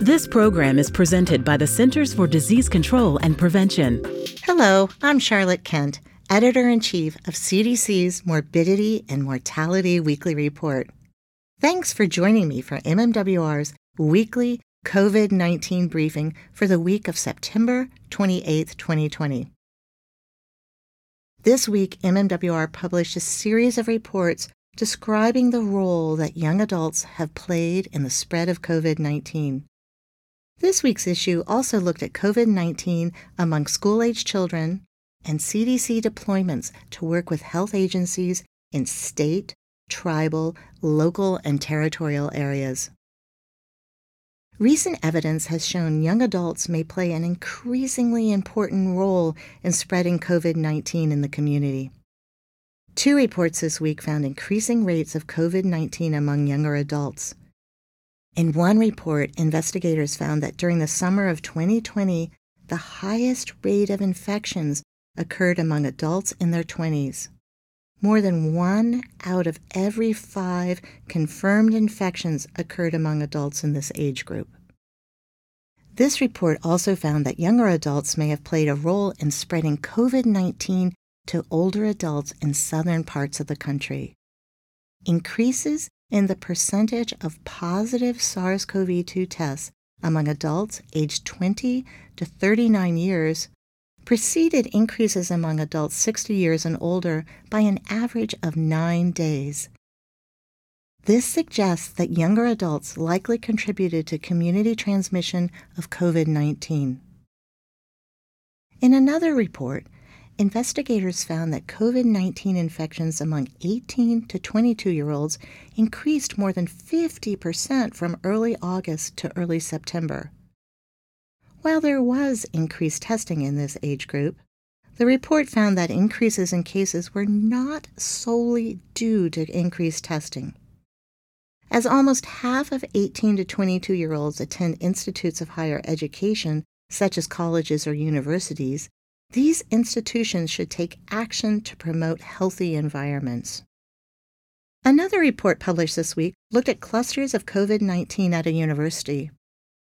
This program is presented by the Centers for Disease Control and Prevention. Hello, I'm Charlotte Kent, Editor in Chief of CDC's Morbidity and Mortality Weekly Report. Thanks for joining me for MMWR's weekly COVID 19 briefing for the week of September 28, 2020. This week, MMWR published a series of reports describing the role that young adults have played in the spread of COVID 19. This week's issue also looked at COVID 19 among school age children and CDC deployments to work with health agencies in state, tribal, local, and territorial areas. Recent evidence has shown young adults may play an increasingly important role in spreading COVID 19 in the community. Two reports this week found increasing rates of COVID 19 among younger adults. In one report, investigators found that during the summer of 2020, the highest rate of infections occurred among adults in their 20s. More than one out of every five confirmed infections occurred among adults in this age group. This report also found that younger adults may have played a role in spreading COVID 19 to older adults in southern parts of the country. Increases in the percentage of positive SARS CoV 2 tests among adults aged 20 to 39 years preceded increases among adults 60 years and older by an average of nine days. This suggests that younger adults likely contributed to community transmission of COVID 19. In another report, investigators found that COVID 19 infections among 18 to 22 year olds increased more than 50% from early August to early September. While there was increased testing in this age group, the report found that increases in cases were not solely due to increased testing. As almost half of 18 to 22 year olds attend institutes of higher education, such as colleges or universities, these institutions should take action to promote healthy environments. Another report published this week looked at clusters of COVID 19 at a university.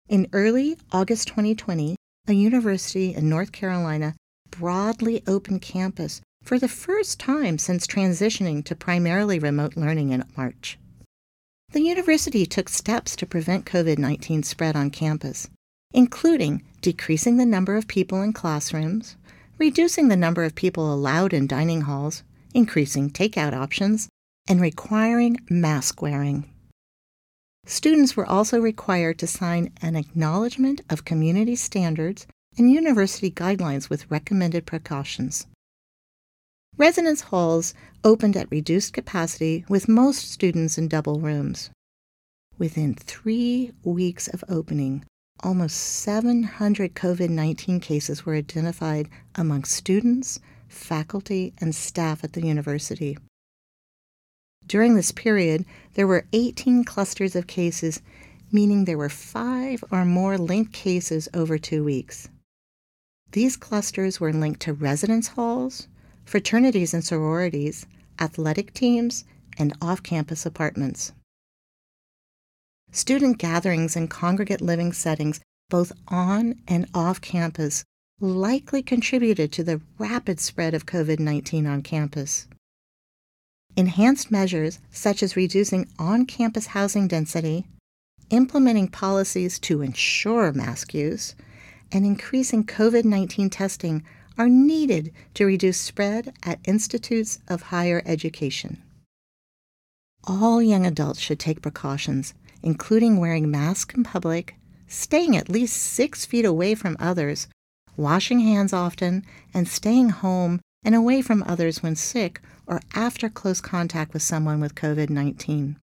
In early August 2020, a university in North Carolina broadly opened campus for the first time since transitioning to primarily remote learning in March. The university took steps to prevent COVID 19 spread on campus, including decreasing the number of people in classrooms, reducing the number of people allowed in dining halls, increasing takeout options, and requiring mask wearing. Students were also required to sign an acknowledgement of community standards and university guidelines with recommended precautions. Residence halls opened at reduced capacity with most students in double rooms. Within three weeks of opening, almost 700 COVID 19 cases were identified among students, faculty, and staff at the university. During this period, there were 18 clusters of cases, meaning there were five or more linked cases over two weeks. These clusters were linked to residence halls, fraternities and sororities, athletic teams, and off campus apartments. Student gatherings and congregate living settings, both on and off campus, likely contributed to the rapid spread of COVID 19 on campus. Enhanced measures such as reducing on campus housing density, implementing policies to ensure mask use, and increasing COVID 19 testing are needed to reduce spread at institutes of higher education. All young adults should take precautions including wearing masks in public, staying at least six feet away from others, washing hands often, and staying home and away from others when sick or after close contact with someone with COVID 19.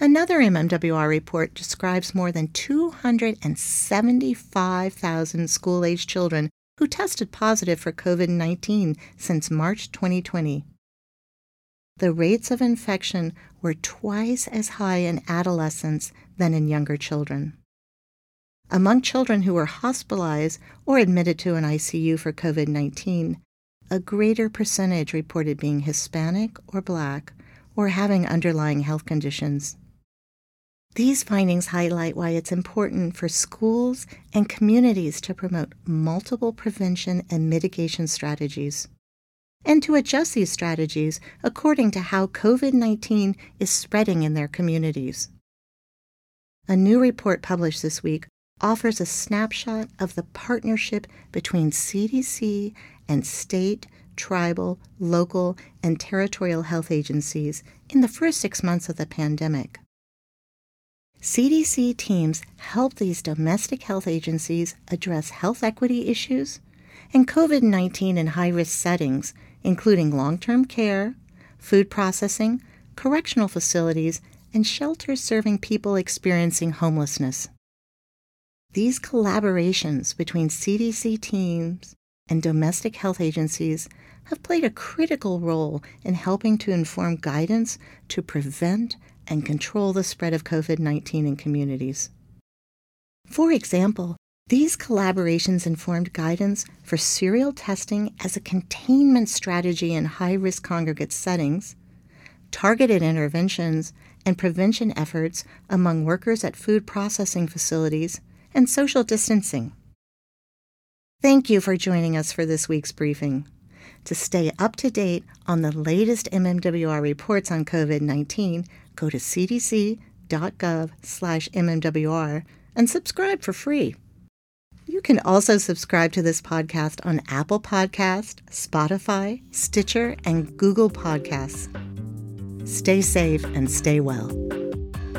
Another MMWR report describes more than 275,000 school age children who tested positive for COVID 19 since March 2020 the rates of infection were twice as high in adolescents than in younger children. Among children who were hospitalized or admitted to an ICU for COVID 19, a greater percentage reported being Hispanic or Black or having underlying health conditions. These findings highlight why it's important for schools and communities to promote multiple prevention and mitigation strategies, and to adjust these strategies according to how COVID 19 is spreading in their communities. A new report published this week offers a snapshot of the partnership between CDC and state, tribal, local, and territorial health agencies in the first six months of the pandemic. CDC teams help these domestic health agencies address health equity issues and COVID 19 in high risk settings, including long term care, food processing, correctional facilities, and shelters serving people experiencing homelessness. These collaborations between CDC teams and domestic health agencies have played a critical role in helping to inform guidance to prevent and control the spread of COVID 19 in communities. For example, these collaborations informed guidance for serial testing as a containment strategy in high risk congregate settings, targeted interventions and prevention efforts among workers at food processing facilities, and social distancing. Thank you for joining us for this week's briefing. To stay up to date on the latest MMWR reports on COVID 19, go to cdc.gov/mmwr and subscribe for free. You can also subscribe to this podcast on Apple Podcast, Spotify, Stitcher, and Google Podcasts. Stay safe and stay well.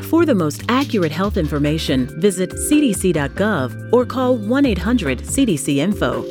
For the most accurate health information, visit cdc.gov or call 1 800 CDC Info.